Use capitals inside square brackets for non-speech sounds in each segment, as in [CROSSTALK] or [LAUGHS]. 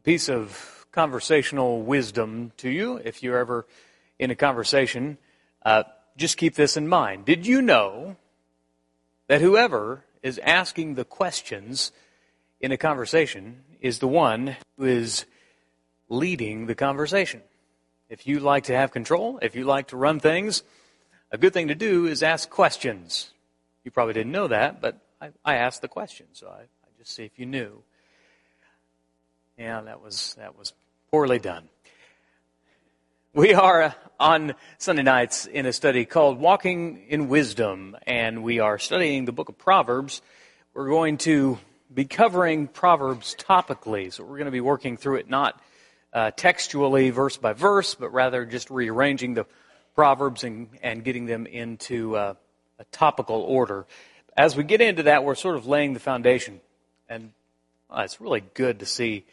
a piece of conversational wisdom to you if you're ever in a conversation. Uh, just keep this in mind. Did you know that whoever is asking the questions in a conversation is the one who is leading the conversation? If you like to have control, if you like to run things, a good thing to do is ask questions. You probably didn't know that, but I, I asked the question, so I, I just see if you knew. Yeah, that was that was poorly done. We are on Sunday nights in a study called Walking in Wisdom, and we are studying the book of Proverbs. We're going to be covering Proverbs topically, so we're going to be working through it not uh, textually, verse by verse, but rather just rearranging the Proverbs and, and getting them into uh, a topical order. As we get into that, we're sort of laying the foundation, and uh, it's really good to see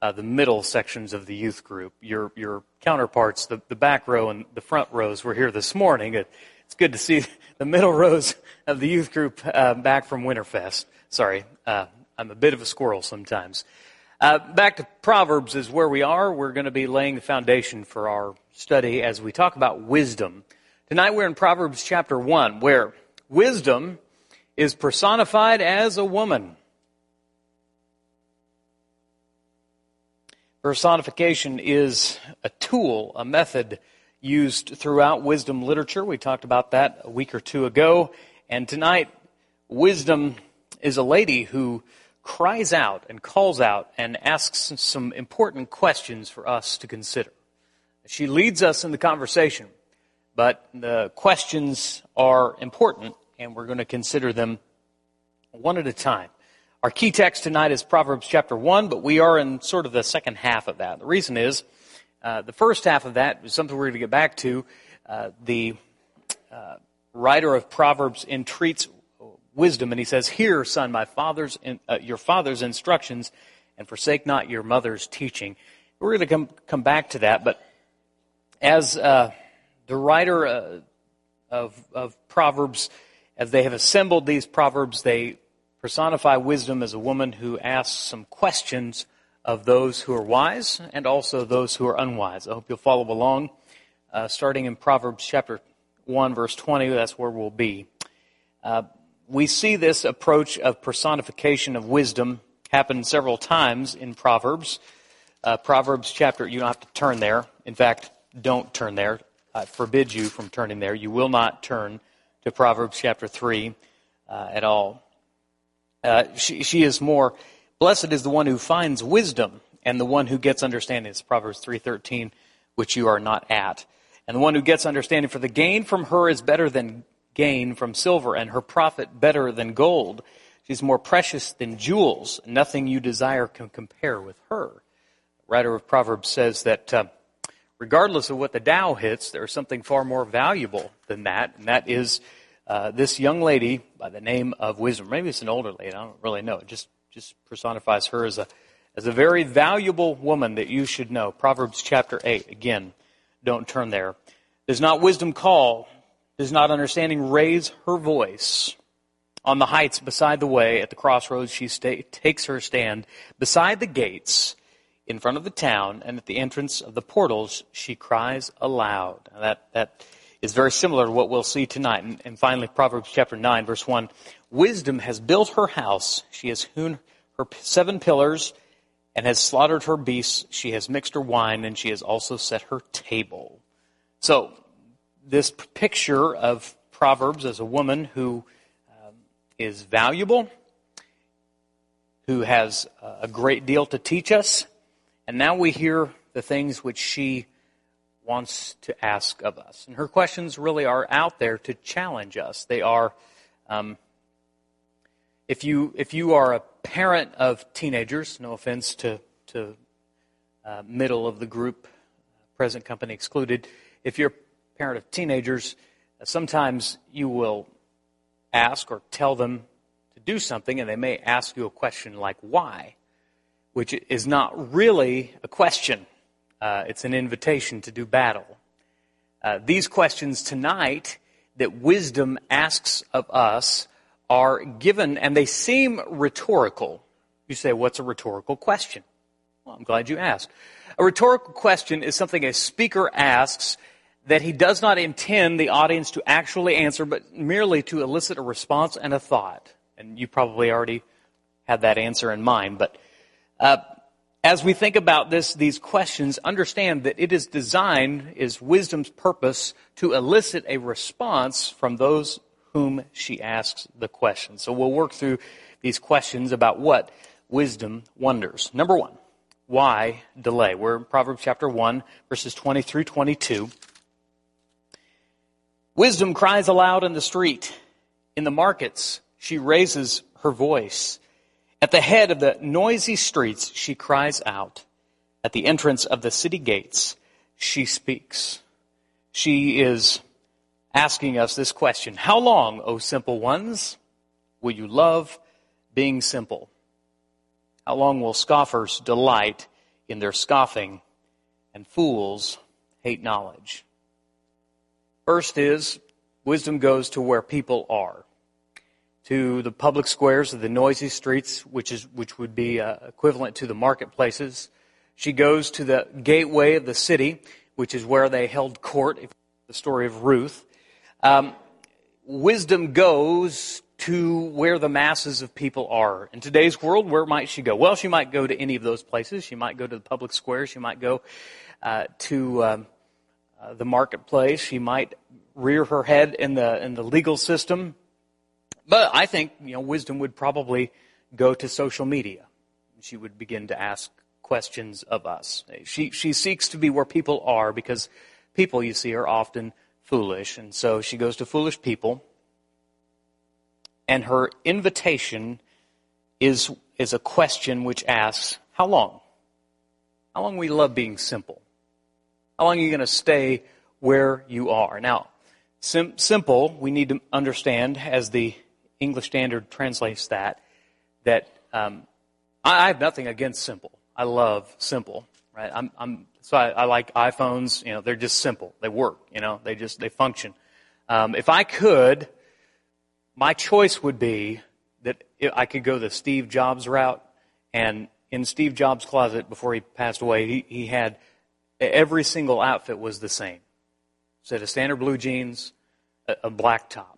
uh, the middle sections of the youth group. Your your counterparts, the, the back row and the front rows, were here this morning. It, it's good to see [LAUGHS] the middle rows of the youth group uh, back from Winterfest. Sorry, uh, I'm a bit of a squirrel sometimes. Uh, back to Proverbs is where we are. We're going to be laying the foundation for our study as we talk about wisdom. Tonight we're in Proverbs chapter 1, where wisdom is personified as a woman. Personification is a tool, a method used throughout wisdom literature. We talked about that a week or two ago. And tonight, wisdom is a lady who cries out and calls out and asks some important questions for us to consider. She leads us in the conversation, but the questions are important, and we're going to consider them one at a time. Our key text tonight is Proverbs chapter 1, but we are in sort of the second half of that. The reason is, uh, the first half of that is something we're going to get back to. Uh, the uh, writer of Proverbs entreats wisdom, and he says, "Hear, son, my father's in, uh, your father's instructions, and forsake not your mother's teaching." We're going to come come back to that, but as uh, the writer uh, of of Proverbs, as they have assembled these proverbs, they personify wisdom as a woman who asks some questions of those who are wise and also those who are unwise. I hope you'll follow along. Uh, starting in Proverbs chapter 1, verse 20, that's where we'll be. Uh, we see this approach of personification of wisdom happen several times in Proverbs. Uh, Proverbs chapter, you don't have to turn there. In fact, don't turn there. I forbid you from turning there. You will not turn to Proverbs chapter 3 uh, at all. Uh, she, she is more blessed is the one who finds wisdom and the one who gets understanding. It's Proverbs 3:13, which you are not at. And the one who gets understanding for the gain from her is better than gain from silver and her profit better than gold. She's more precious than jewels. Nothing you desire can compare with her. The writer of Proverbs says that uh, regardless of what the Dow hits, there's something far more valuable than that, and that is uh, this young lady by the name of Wisdom. Maybe it's an older lady. I don't really know. It just just personifies her as a as a very valuable woman that you should know. Proverbs chapter eight. Again, don't turn there. Does not wisdom call? Does not understanding raise her voice? On the heights beside the way, at the crossroads, she sta- takes her stand. Beside the gates, in front of the town, and at the entrance of the portals, she cries aloud. Now that that is very similar to what we'll see tonight. And, and finally, Proverbs chapter 9, verse 1. Wisdom has built her house. She has hewn her seven pillars and has slaughtered her beasts. She has mixed her wine and she has also set her table. So, this picture of Proverbs as a woman who um, is valuable, who has a great deal to teach us, and now we hear the things which she wants to ask of us. And her questions really are out there to challenge us. They are, um, if you if you are a parent of teenagers, no offense to to uh, middle of the group, present company excluded. If you're a parent of teenagers, sometimes you will ask or tell them to do something, and they may ask you a question like "Why," which is not really a question. Uh, it's an invitation to do battle. Uh, these questions tonight that wisdom asks of us are given, and they seem rhetorical. You say, what's a rhetorical question? Well, I'm glad you asked. A rhetorical question is something a speaker asks that he does not intend the audience to actually answer, but merely to elicit a response and a thought. And you probably already had that answer in mind. But uh, as we think about this, these questions, understand that it is designed, is wisdom's purpose, to elicit a response from those whom she asks the question. So we'll work through these questions about what wisdom wonders. Number one, why delay? We're in Proverbs chapter 1, verses 20 through 22. Wisdom cries aloud in the street. In the markets, she raises her voice. At the head of the noisy streets, she cries out. At the entrance of the city gates, she speaks. She is asking us this question How long, O simple ones, will you love being simple? How long will scoffers delight in their scoffing and fools hate knowledge? First is wisdom goes to where people are, to the public squares of the noisy streets, which is which would be uh, equivalent to the marketplaces. She goes to the gateway of the city, which is where they held court. The story of Ruth. Um, wisdom goes to where the masses of people are. In today's world, where might she go? Well, she might go to any of those places. She might go to the public square. She might go uh, to um, uh, the marketplace. She might rear her head in the in the legal system. But I think you know wisdom would probably go to social media. She would begin to ask questions of us. She she seeks to be where people are because people you see are often foolish, and so she goes to foolish people. And her invitation is is a question which asks, "How long? How long we love being simple? How long are you going to stay where you are?" Now, sim- simple, we need to understand, as the English Standard translates that, that um, I, I have nothing against simple. I love simple. Right? I'm, I'm so I, I, like iPhones. You know, they're just simple. They work. You know, they just they function. Um, if I could, my choice would be that I could go the Steve Jobs route. And in Steve Jobs' closet before he passed away, he, he had every single outfit was the same. Set of standard blue jeans, a, a black top,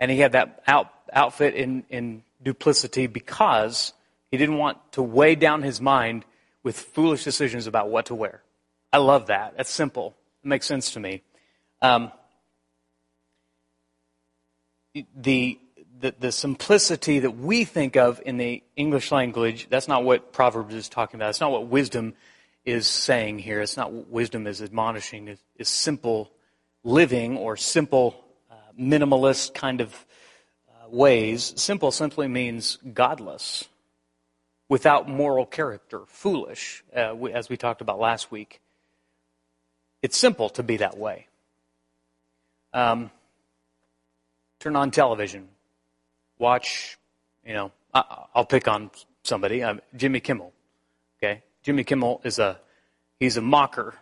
and he had that out, outfit in in duplicity because he didn't want to weigh down his mind with foolish decisions about what to wear. I love that. That's simple. It makes sense to me. Um, the, the, the simplicity that we think of in the English language, that's not what Proverbs is talking about. It's not what wisdom is saying here. It's not what wisdom is admonishing. It's, it's simple living or simple minimalist kind of uh, ways. Simple simply means godless without moral character, foolish, uh, as we talked about last week. It's simple to be that way. Um, turn on television, watch, you know, I, will pick on somebody, um, Jimmy Kimmel. Okay, Jimmy Kimmel is a he's a mocker.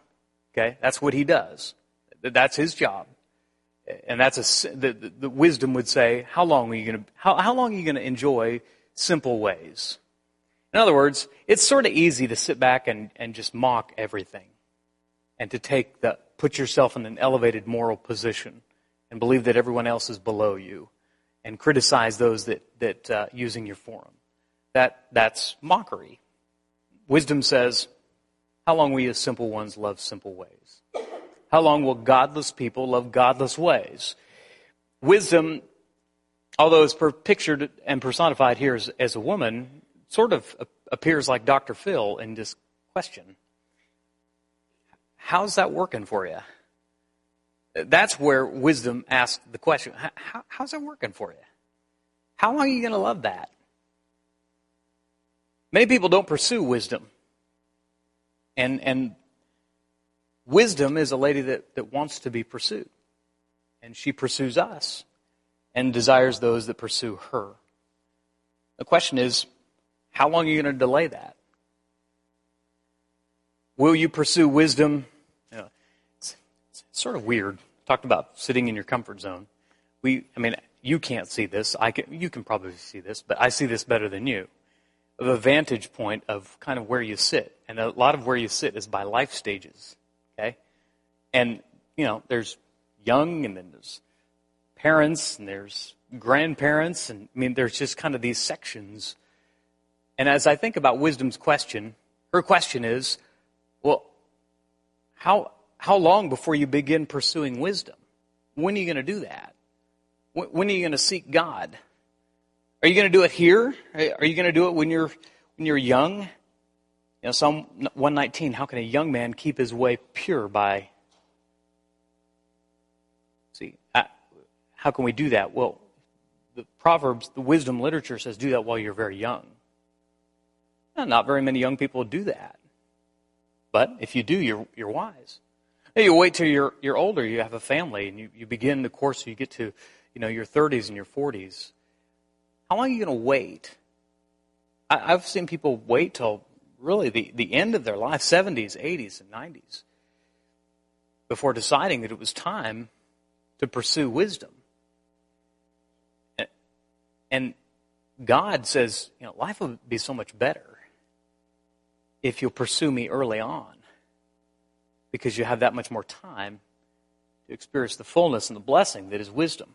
Okay, that's what he does. That's his job, and that's a the, the, wisdom would say, how long are you going to how, how long are you going to enjoy simple ways? In other words, it's sort of easy to sit back and, and just mock everything and to take the, put yourself in an elevated moral position and believe that everyone else is below you and criticize those that, that uh, using your forum. That, that's mockery. Wisdom says, how long will you simple ones love simple ways? How long will godless people love godless ways? Wisdom, although it's pictured and personified here as, as a woman, sort of appears like Dr. Phil in this question. How's that working for you? That's where wisdom asks the question how, how's that working for you? How long are you going to love that? Many people don't pursue wisdom. And, and wisdom is a lady that, that wants to be pursued. And she pursues us and desires those that pursue her. The question is how long are you going to delay that? Will you pursue wisdom? You know, it's, it's, sort of weird. Talked about sitting in your comfort zone. We, I mean, you can't see this. I can, you can probably see this, but I see this better than you. of a vantage point of kind of where you sit. And a lot of where you sit is by life stages. Okay? And, you know, there's young and then there's parents and there's grandparents. And I mean, there's just kind of these sections. And as I think about wisdom's question, her question is, well, how, how long before you begin pursuing wisdom? When are you going to do that? When are you going to seek God? Are you going to do it here? Are you going to do it when you're when you're young? You know, Psalm 119, how can a young man keep his way pure by See, how can we do that? Well, the Proverbs, the wisdom literature says do that while you're very young. not very many young people do that. But if you do, you're, you're wise. You wait till you're, you're older, you have a family, and you, you begin the course, so you get to you know, your 30s and your 40s. How long are you going to wait? I, I've seen people wait till really the, the end of their life, 70s, 80s, and 90s, before deciding that it was time to pursue wisdom. And God says, you know, life will be so much better if you'll pursue me early on because you have that much more time to experience the fullness and the blessing that is wisdom.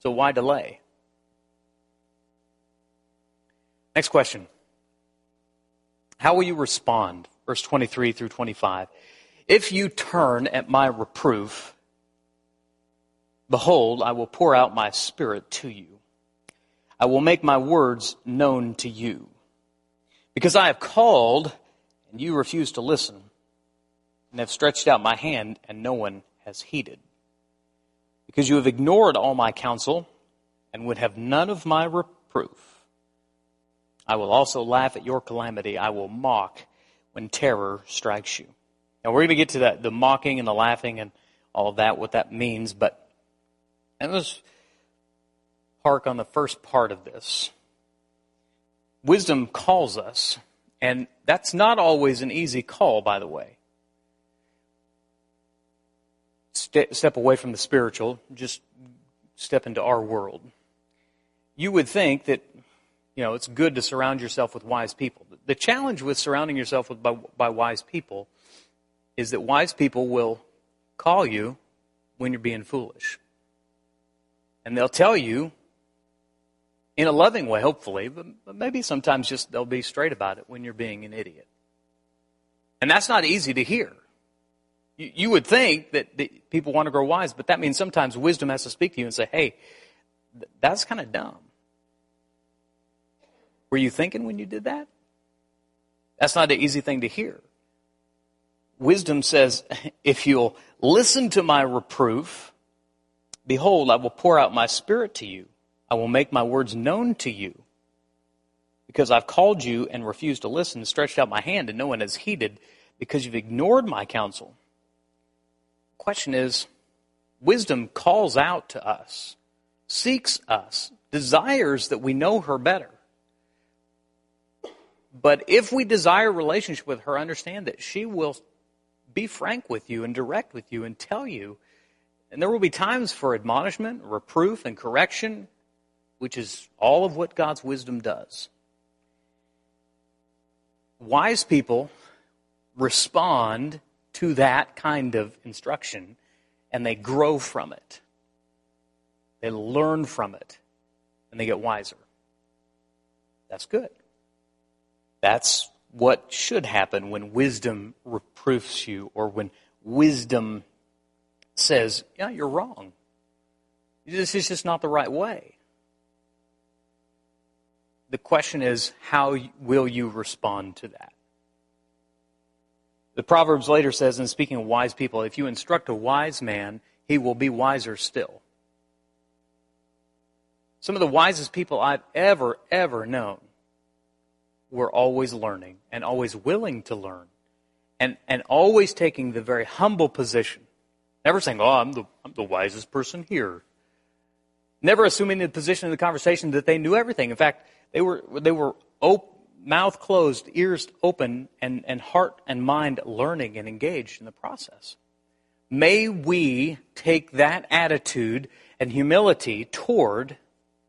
So why delay? Next question. How will you respond? Verse 23 through 25. If you turn at my reproof, behold, I will pour out my spirit to you. I will make my words known to you. Because I have called, and you refuse to listen, and have stretched out my hand, and no one has heeded because you have ignored all my counsel and would have none of my reproof. I will also laugh at your calamity. I will mock when terror strikes you. Now we're going to get to that, the mocking and the laughing and all of that, what that means, but let's park on the first part of this. Wisdom calls us, and that's not always an easy call, by the way step away from the spiritual, just step into our world. You would think that, you know, it's good to surround yourself with wise people. The challenge with surrounding yourself with, by, by wise people is that wise people will call you when you're being foolish. And they'll tell you in a loving way, hopefully, but, but maybe sometimes just they'll be straight about it when you're being an idiot. And that's not easy to hear. You, you would think that the, people want to grow wise, but that means sometimes wisdom has to speak to you and say, hey, th- that's kind of dumb. Were you thinking when you did that? That's not an easy thing to hear. Wisdom says, if you'll listen to my reproof, behold, I will pour out my spirit to you. I will make my words known to you. Because I've called you and refused to listen, stretched out my hand, and no one has heeded, because you've ignored my counsel question is wisdom calls out to us, seeks us, desires that we know her better. But if we desire relationship with her, understand that she will be frank with you and direct with you and tell you. And there will be times for admonishment, reproof, and correction, which is all of what God's wisdom does. Wise people respond to that kind of instruction and they grow from it. They learn from it and they get wiser. That's good. That's what should happen when wisdom reproofs you or when wisdom says, yeah, you're wrong. This is just not the right way. The question is, how will you respond to that? The Proverbs later says, in speaking of wise people, if you instruct a wise man, he will be wiser still. Some of the wisest people I've ever, ever known were always learning and always willing to learn and, and always taking the very humble position. Never saying, oh, I'm the, I'm the wisest person here. Never assuming the position in the conversation that they knew everything. In fact, they were, they were open mouth closed, ears open, and, and heart and mind learning and engaged in the process. May we take that attitude and humility toward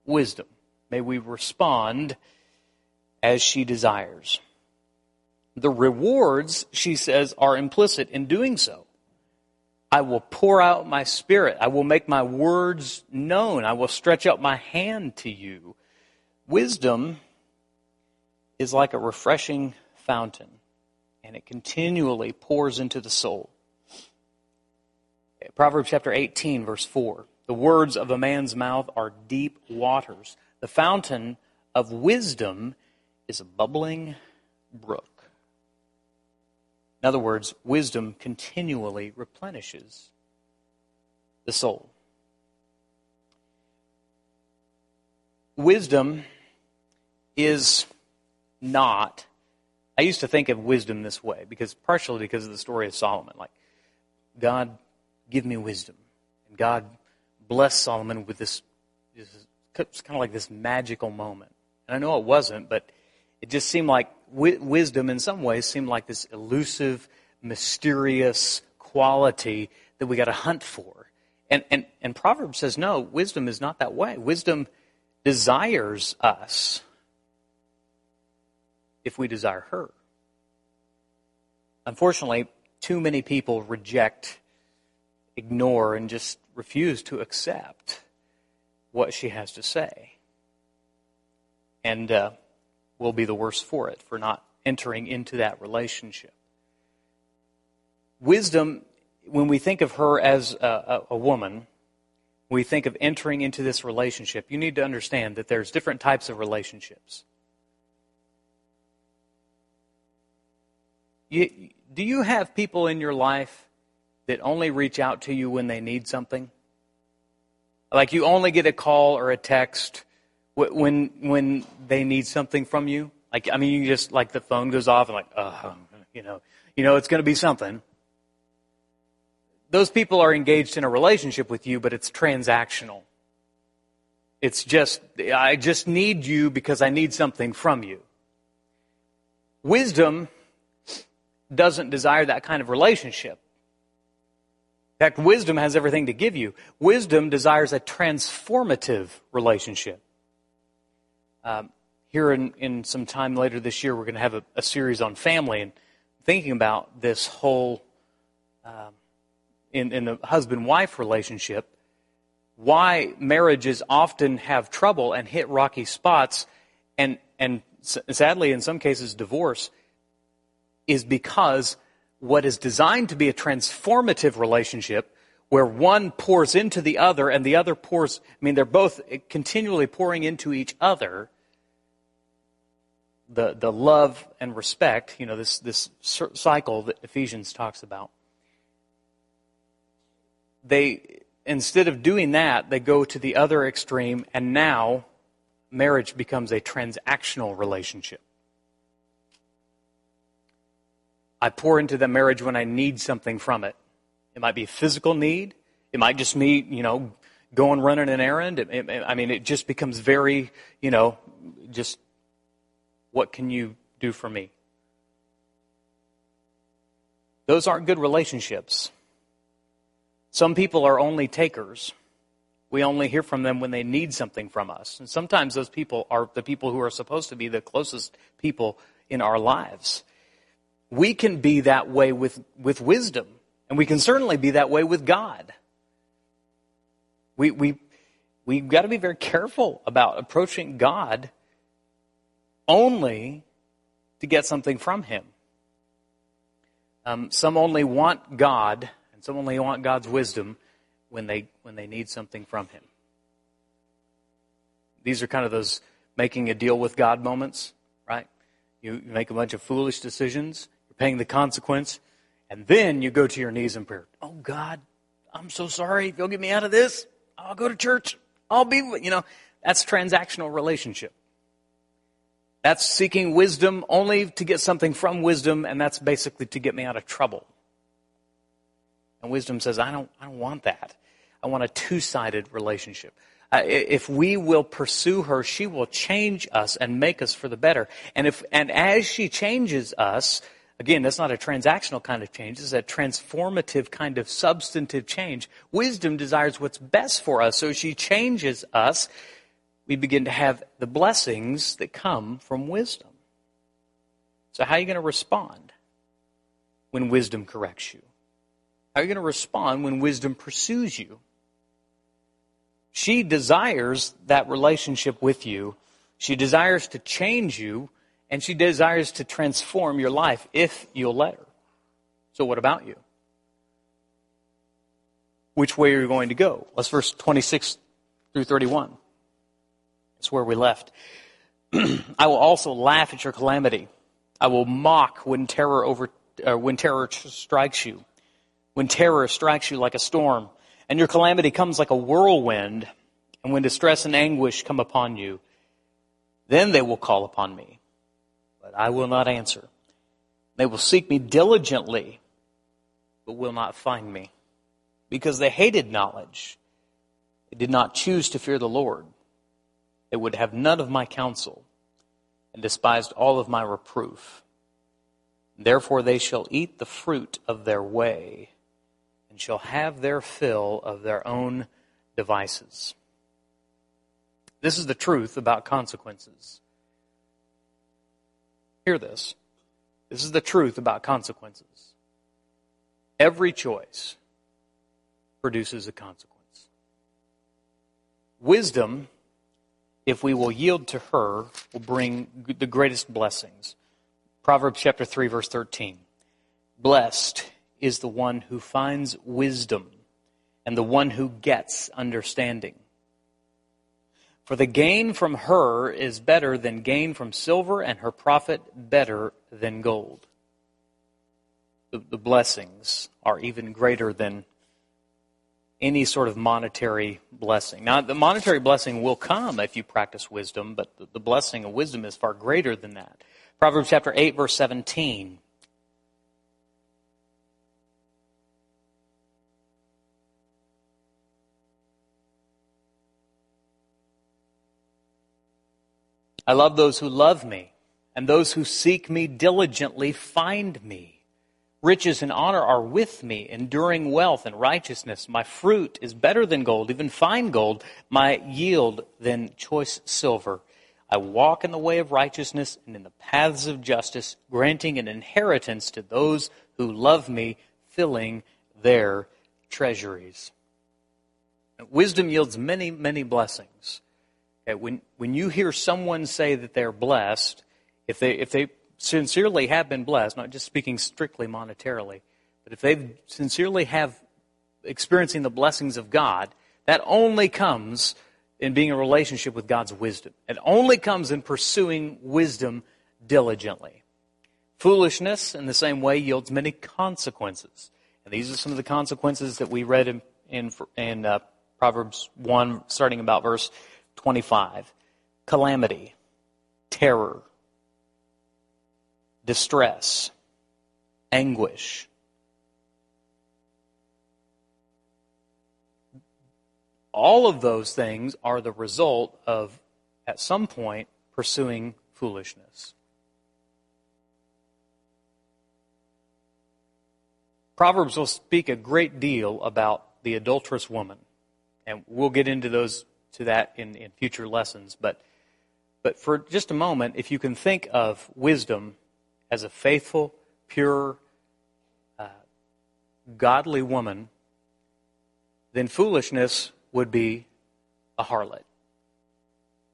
wisdom. May we respond as she desires. The rewards, she says, are implicit in doing so. I will pour out my spirit. I will make my words known. I will stretch out my hand to you. Wisdom is like a refreshing fountain, and it continually pours into the soul. Proverbs chapter 18, verse 4. The words of a man's mouth are deep waters. The fountain of wisdom is a bubbling brook. In other words, wisdom continually replenishes the soul. Wisdom is not, I used to think of wisdom this way, because partially because of the story of Solomon. Like, God, give me wisdom. And God blessed Solomon with this, it's kind of like this magical moment. And I know it wasn't, but it just seemed like wisdom in some ways seemed like this elusive, mysterious quality that we got to hunt for. And, and, and Proverbs says, no, wisdom is not that way. Wisdom desires us if we desire her. Unfortunately, too many people reject, ignore, and just refuse to accept what she has to say. And uh, will be the worse for it, for not entering into that relationship. Wisdom, when we think of her as a, a, a woman, we think of entering into this relationship, you need to understand that there's different types of relationships. You, do you have people in your life that only reach out to you when they need something? Like you only get a call or a text when when they need something from you. Like I mean, you just like the phone goes off and like, uh, you know, you know, it's going to be something. Those people are engaged in a relationship with you, but it's transactional. It's just, I just need you because I need something from you. Wisdom doesn't desire that kind of relationship. In fact, wisdom has everything to give you. Wisdom desires a transformative relationship. Um, here in, in some time later this year, we're going to have a, a series on family and thinking about this whole um, in, in the husband wife relationship, why marriages often have trouble and hit rocky spots, and, and sadly, in some cases, divorce, is because what is designed to be a transformative relationship where one pours into the other and the other pours, I mean, they're both continually pouring into each other. The, the love and respect, you know, this, this cycle that Ephesians talks about. They, instead of doing that, they go to the other extreme, and now marriage becomes a transactional relationship. I pour into the marriage when I need something from it. It might be a physical need. It might just me, you know, going running an errand. It, it, I mean, it just becomes very, you know, just what can you do for me? Those aren't good relationships. Some people are only takers. We only hear from them when they need something from us. And sometimes those people are the people who are supposed to be the closest people in our lives. We can be that way with, with wisdom. And we can certainly be that way with God. We, we, we've got to be very careful about approaching God only to get something from Him. Um, some only want God, and some only want God's wisdom when they, when they need something from Him. These are kind of those making a deal with God moments, right? You make a bunch of foolish decisions, you're paying the consequence, and then you go to your knees in prayer. Oh God, I'm so sorry. If you'll get me out of this, I'll go to church. I'll be, you know, that's transactional relationship. That's seeking wisdom only to get something from wisdom, and that's basically to get me out of trouble. And wisdom says, I don't, I don't want that. I want a two-sided relationship. Uh, if we will pursue her, she will change us and make us for the better. And if, and as she changes us, Again, that's not a transactional kind of change. It's a transformative kind of substantive change. Wisdom desires what's best for us. So she changes us. We begin to have the blessings that come from wisdom. So, how are you going to respond when wisdom corrects you? How are you going to respond when wisdom pursues you? She desires that relationship with you. She desires to change you, and she desires to transform your life if you'll let her. So, what about you? Which way are you going to go? Let's verse 26 through 31. That's where we left. [CLEARS THROAT] I will also laugh at your calamity. I will mock when terror over uh, when terror strikes you. When terror strikes you like a storm, and your calamity comes like a whirlwind, and when distress and anguish come upon you, then they will call upon me, but I will not answer. They will seek me diligently, but will not find me, because they hated knowledge. They did not choose to fear the Lord. They would have none of my counsel and despised all of my reproof. Therefore they shall eat the fruit of their way and shall have their fill of their own devices. This is the truth about consequences. Hear this. This is the truth about consequences. Every choice produces a consequence. Wisdom if we will yield to her, will bring the greatest blessings. Proverbs chapter 3 verse 13. Blessed is the one who finds wisdom and the one who gets understanding. For the gain from her is better than gain from silver and her profit better than gold. The, the blessings are even greater than any sort of monetary blessing. Now, the monetary blessing will come if you practice wisdom, but the blessing of wisdom is far greater than that. Proverbs chapter 8, verse 17. I love those who love me, and those who seek me diligently find me. Riches and honor are with me, enduring wealth and righteousness. My fruit is better than gold, even fine gold, my yield than choice silver. I walk in the way of righteousness and in the paths of justice, granting an inheritance to those who love me, filling their treasuries. Wisdom yields many, many blessings. When, when you hear someone say that they're blessed, if they, if they sincerely have been blessed, not just speaking strictly monetarily, but if they sincerely have experiencing the blessings of God, that only comes in being in a relationship with God's wisdom. It only comes in pursuing wisdom diligently. Foolishness, in the same way, yields many consequences. And these are some of the consequences that we read in, in, in uh, Proverbs 1, starting about verse 25. Calamity, terror, distress, anguish. All of those things are the result of, at some point, pursuing foolishness. Proverbs will speak a great deal about the adulterous woman, and we'll get into those to that in, in future lessons. But, but for just a moment, if you can think of wisdom as a faithful, pure, uh, godly woman, then foolishness would be a harlot.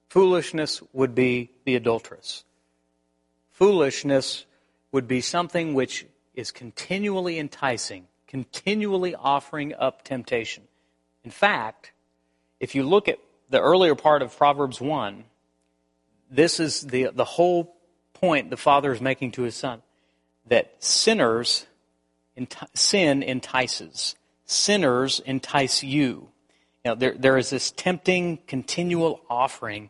Foolishness would be the adulteress. Foolishness would be something which is continually enticing, continually offering up temptation. In fact, if you look at the earlier part of Proverbs 1, this is the, the whole point the father is making to his son that sinners, sin entices. Sinners entice you. Know, there, there is this tempting, continual offering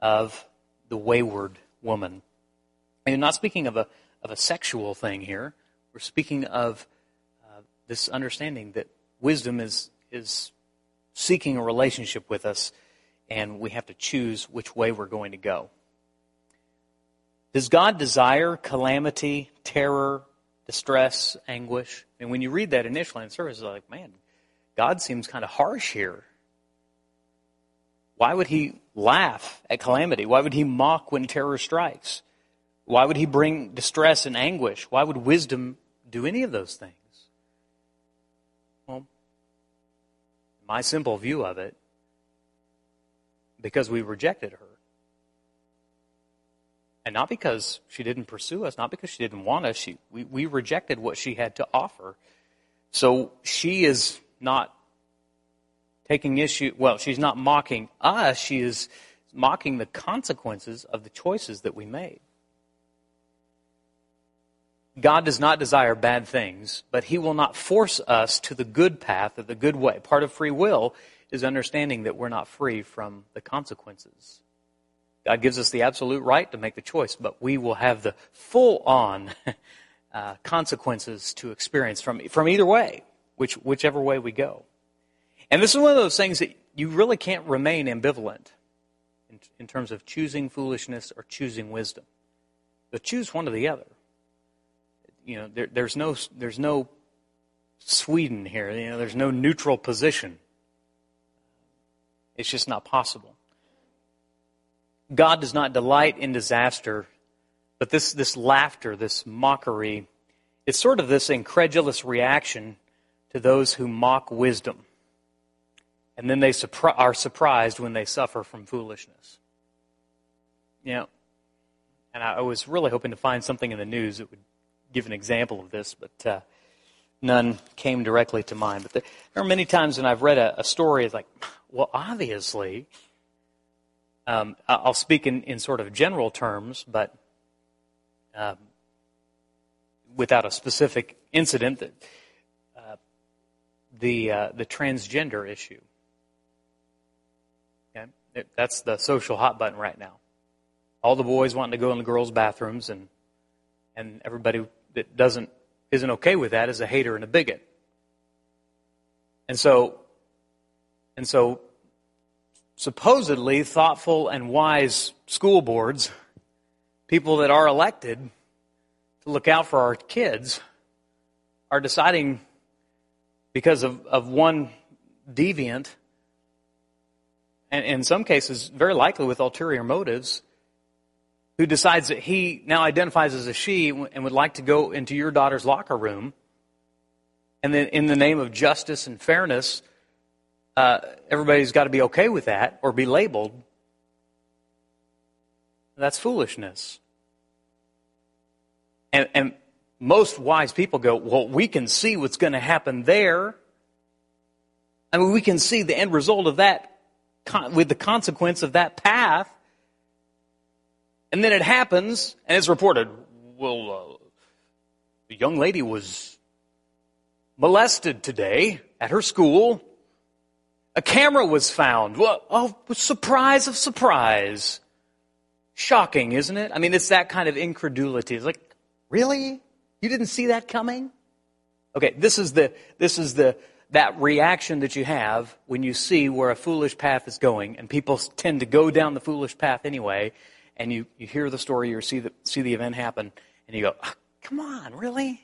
of the wayward woman. And you're not speaking of a, of a sexual thing here. We're speaking of uh, this understanding that wisdom is, is seeking a relationship with us, and we have to choose which way we're going to go. Does God desire calamity, terror, distress, anguish? And when you read that initially in service, it's like, man, God seems kind of harsh here. Why would he laugh at calamity? Why would he mock when terror strikes? Why would he bring distress and anguish? Why would wisdom do any of those things? Well, my simple view of it, because we rejected her. And not because she didn't pursue us, not because she didn't want us. She, we, we rejected what she had to offer. So she is not taking issue, well, she's not mocking us, she is mocking the consequences of the choices that we made. God does not desire bad things, but He will not force us to the good path or the good way. Part of free will is understanding that we're not free from the consequences. God gives us the absolute right to make the choice, but we will have the full on [LAUGHS] uh, consequences to experience from, from either way, which, whichever way we go. And this is one of those things that you really can't remain ambivalent in, in terms of choosing foolishness or choosing wisdom. But choose one or the other you know, there, there's no there's no Sweden here. You know, there's no neutral position. It's just not possible. God does not delight in disaster, but this this laughter, this mockery, it's sort of this incredulous reaction to those who mock wisdom. And then they surpri- are surprised when they suffer from foolishness. Know, and I was really hoping to find something in the news that would give an example of this, but uh, none came directly to mind. But there, are many times when I've read a, a story, it's like, well, obviously, um, I'll speak in, in sort of general terms, but um, without a specific incident, that uh, the uh, the transgender issue. That's the social hot button right now. All the boys wanting to go in the girls' bathrooms, and and everybody that doesn't isn't okay with that is a hater and a bigot. And so and so supposedly thoughtful and wise school boards, people that are elected to look out for our kids, are deciding because of, of one deviant, and in some cases, very likely with ulterior motives, who decides that he now identifies as a she and would like to go into your daughter's locker room, and then in the name of justice and fairness, uh, everybody's got to be okay with that or be labeled. That's foolishness. And, and most wise people go, well, we can see what's going to happen there. I mean, we can see the end result of that with the consequence of that path. And then it happens, and it's reported, well, uh, the young lady was molested today at her school. A camera was found. Well, oh, surprise of surprise. Shocking, isn't it? I mean, it's that kind of incredulity. It's like, really? You didn't see that coming? Okay, this is the, this is the, that reaction that you have when you see where a foolish path is going, and people tend to go down the foolish path anyway, and you, you hear the story or see the, see the event happen, and you go, oh, come on, really?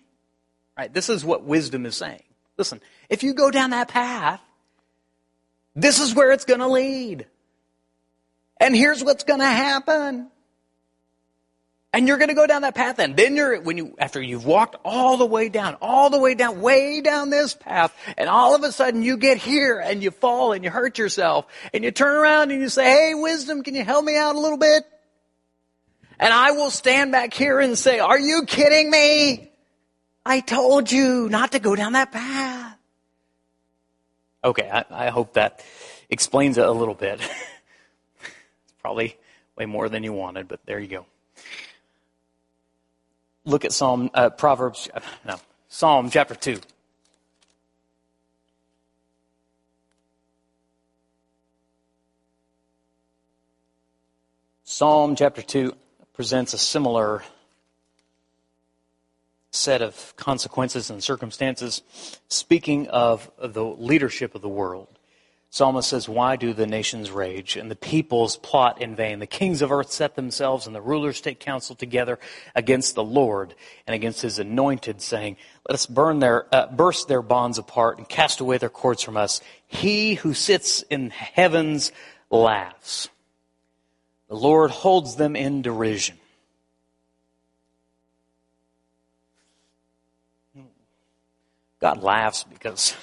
Right? This is what wisdom is saying. Listen, if you go down that path, this is where it's going to lead. And here's what's going to happen. And you're going to go down that path and then you're, when you, after you've walked all the way down, all the way down, way down this path, and all of a sudden you get here and you fall and you hurt yourself and you turn around and you say, hey, wisdom, can you help me out a little bit? And I will stand back here and say, are you kidding me? I told you not to go down that path. Okay, I, I hope that explains it a little bit. [LAUGHS] it's probably way more than you wanted, but there you go. Look at Psalm, uh, Proverbs, [LAUGHS] no, Psalm chapter 2. Psalm chapter 2 presents a similar set of consequences and circumstances, speaking of the leadership of the world. Psalmist says, Why do the nations rage and the peoples plot in vain? The kings of earth set themselves and the rulers take counsel together against the Lord and against his anointed, saying, Let us burn their, uh, burst their bonds apart and cast away their cords from us. He who sits in heavens laughs. The Lord holds them in derision. God laughs because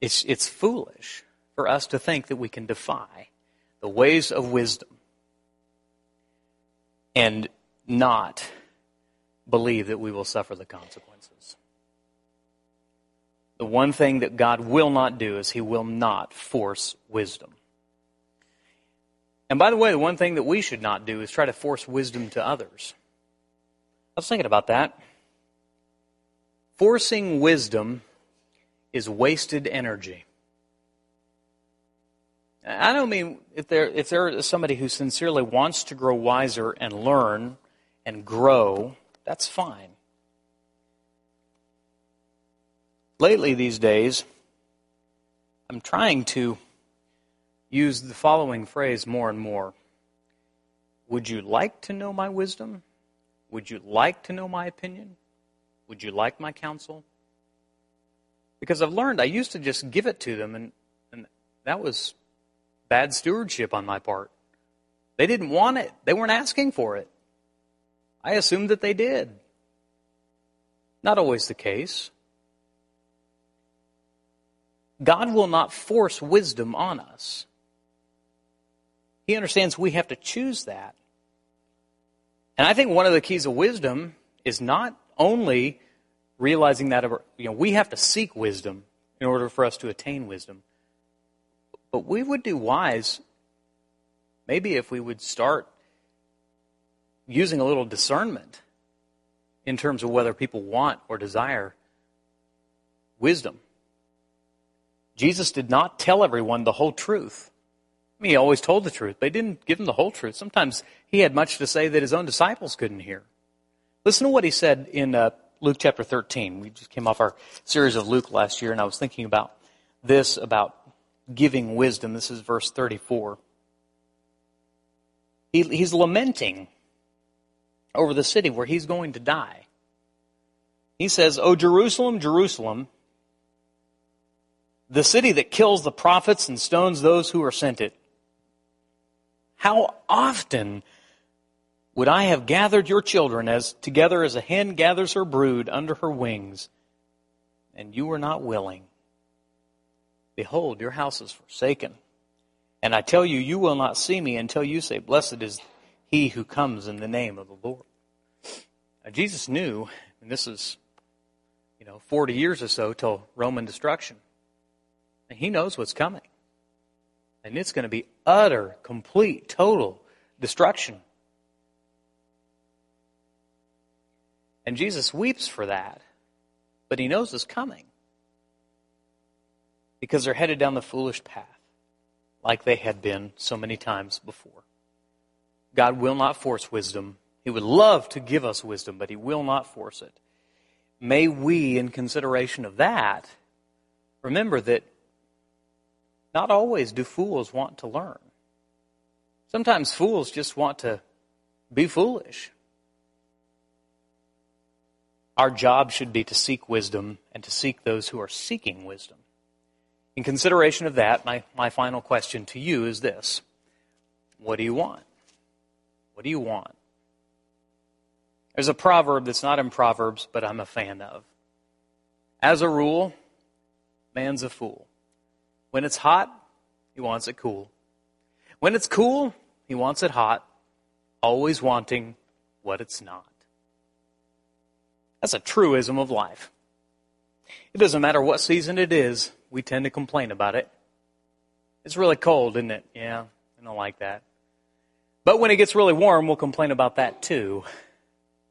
it's, it's foolish for us to think that we can defy the ways of wisdom and not believe that we will suffer the consequences. The one thing that God will not do is He will not force wisdom. And by the way, the one thing that we should not do is try to force wisdom to others. I was thinking about that. Forcing wisdom is wasted energy. I don't mean if there, if there is somebody who sincerely wants to grow wiser and learn and grow, that's fine. Lately, these days, I'm trying to use the following phrase more and more Would you like to know my wisdom? Would you like to know my opinion? Would you like my counsel? Because I've learned I used to just give it to them, and, and that was bad stewardship on my part. They didn't want it, they weren't asking for it. I assumed that they did. Not always the case. God will not force wisdom on us. He understands we have to choose that. And I think one of the keys of wisdom is not only realizing that you know we have to seek wisdom in order for us to attain wisdom. But we would do wise maybe if we would start using a little discernment in terms of whether people want or desire wisdom. Jesus did not tell everyone the whole truth. I mean, he always told the truth, but he didn't give them the whole truth. Sometimes he had much to say that his own disciples couldn't hear. Listen to what he said in uh, Luke chapter 13. We just came off our series of Luke last year, and I was thinking about this, about giving wisdom. This is verse 34. He, he's lamenting over the city where he's going to die. He says, O Jerusalem, Jerusalem, the city that kills the prophets and stones those who are sent it. How often would I have gathered your children as together as a hen gathers her brood under her wings, and you were not willing? Behold, your house is forsaken. And I tell you, you will not see me until you say, Blessed is he who comes in the name of the Lord. Now, Jesus knew, and this is, you know, 40 years or so till Roman destruction. And he knows what's coming. And it's going to be utter, complete, total destruction. And Jesus weeps for that, but he knows it's coming because they're headed down the foolish path like they had been so many times before. God will not force wisdom. He would love to give us wisdom, but He will not force it. May we, in consideration of that, remember that not always do fools want to learn. Sometimes fools just want to be foolish. Our job should be to seek wisdom and to seek those who are seeking wisdom. In consideration of that, my, my final question to you is this What do you want? What do you want? There's a proverb that's not in Proverbs, but I'm a fan of. As a rule, man's a fool. When it's hot, he wants it cool. When it's cool, he wants it hot, always wanting what it's not. That's a truism of life. It doesn't matter what season it is, we tend to complain about it. It's really cold, isn't it? Yeah, I don't like that. But when it gets really warm, we'll complain about that too.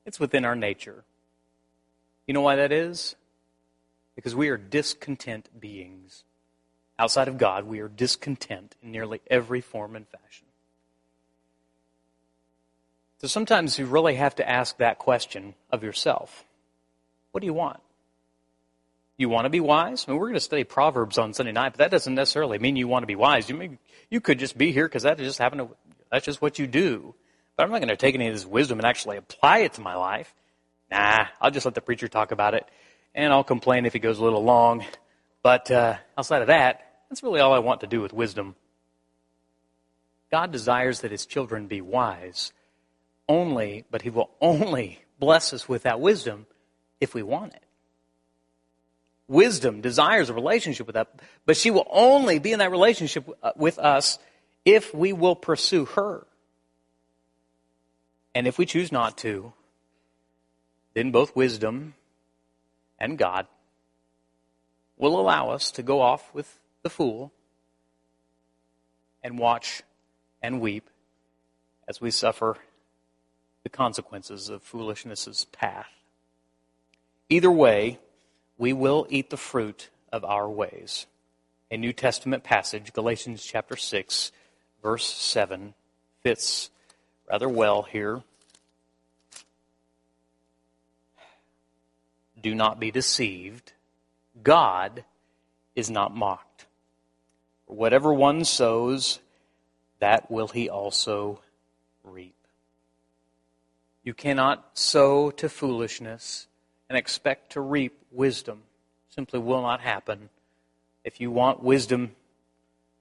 It's within our nature. You know why that is? Because we are discontent beings. Outside of God, we are discontent in nearly every form and fashion. So sometimes you really have to ask that question of yourself What do you want? You want to be wise? I mean, we're going to study Proverbs on Sunday night, but that doesn't necessarily mean you want to be wise. You, may, you could just be here because that just happened to, that's just what you do. But I'm not going to take any of this wisdom and actually apply it to my life. Nah, I'll just let the preacher talk about it, and I'll complain if he goes a little long. But uh, outside of that, that's really all I want to do with wisdom. God desires that his children be wise only, but he will only bless us with that wisdom if we want it. wisdom desires a relationship with us, but she will only be in that relationship uh, with us if we will pursue her. And if we choose not to, then both wisdom and God will allow us to go off with the fool and watch and weep as we suffer the consequences of foolishness's path. Either way, we will eat the fruit of our ways. A New Testament passage, Galatians chapter 6, verse 7, fits rather well here. Do not be deceived. God is not mocked. Whatever one sows, that will he also reap. You cannot sow to foolishness and expect to reap wisdom. Simply will not happen. If you want wisdom,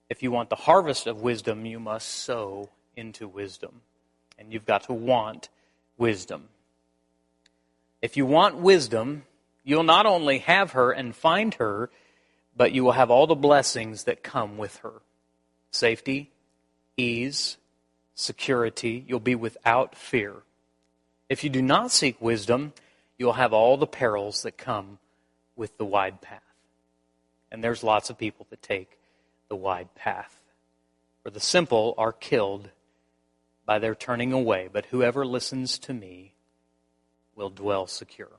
if you want the harvest of wisdom, you must sow into wisdom. And you've got to want wisdom. If you want wisdom, you'll not only have her and find her, but you will have all the blessings that come with her safety, ease, security. You'll be without fear. If you do not seek wisdom, you'll have all the perils that come with the wide path. And there's lots of people that take the wide path. For the simple are killed by their turning away, but whoever listens to me will dwell secure.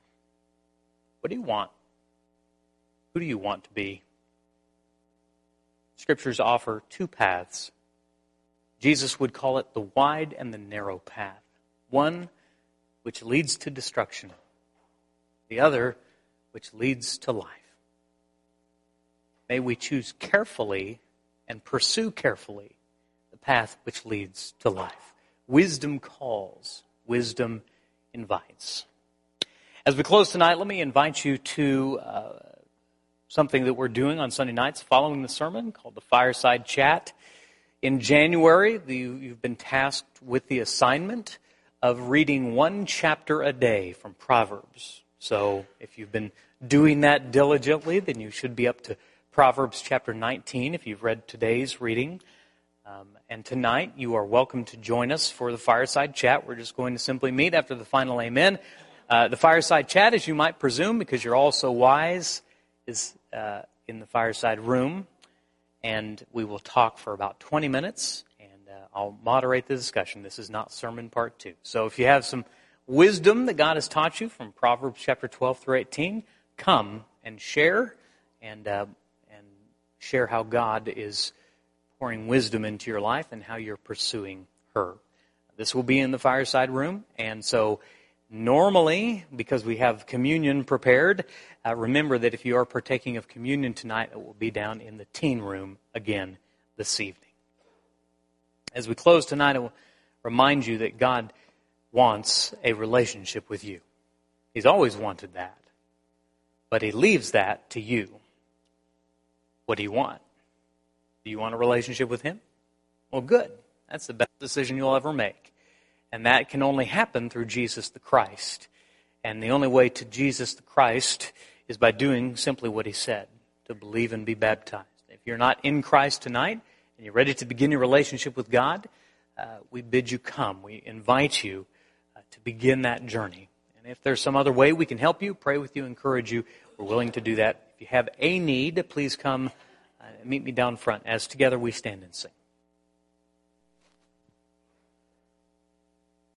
What do you want? Who do you want to be? Scriptures offer two paths. Jesus would call it the wide and the narrow path. One which leads to destruction, the other which leads to life. May we choose carefully and pursue carefully the path which leads to life. Wisdom calls, wisdom invites. As we close tonight, let me invite you to uh, something that we're doing on Sunday nights following the sermon called the Fireside Chat. In January, the, you've been tasked with the assignment of reading one chapter a day from Proverbs. So if you've been doing that diligently, then you should be up to Proverbs chapter 19 if you've read today's reading. Um, and tonight, you are welcome to join us for the fireside chat. We're just going to simply meet after the final amen. Uh, the fireside chat, as you might presume, because you're all so wise, is uh, in the fireside room. And we will talk for about 20 minutes, and uh, I'll moderate the discussion. This is not sermon part two. So if you have some wisdom that God has taught you from Proverbs chapter 12 through 18, come and share and, uh, and share how God is pouring wisdom into your life and how you're pursuing her. This will be in the fireside room, and so Normally, because we have communion prepared, uh, remember that if you are partaking of communion tonight, it will be down in the teen room again this evening. As we close tonight, I will remind you that God wants a relationship with you. He's always wanted that. But He leaves that to you. What do you want? Do you want a relationship with Him? Well, good. That's the best decision you'll ever make. And that can only happen through Jesus the Christ. And the only way to Jesus the Christ is by doing simply what he said to believe and be baptized. If you're not in Christ tonight and you're ready to begin your relationship with God, uh, we bid you come. We invite you uh, to begin that journey. And if there's some other way we can help you, pray with you, encourage you, we're willing to do that. If you have a need, please come uh, meet me down front as together we stand and sing.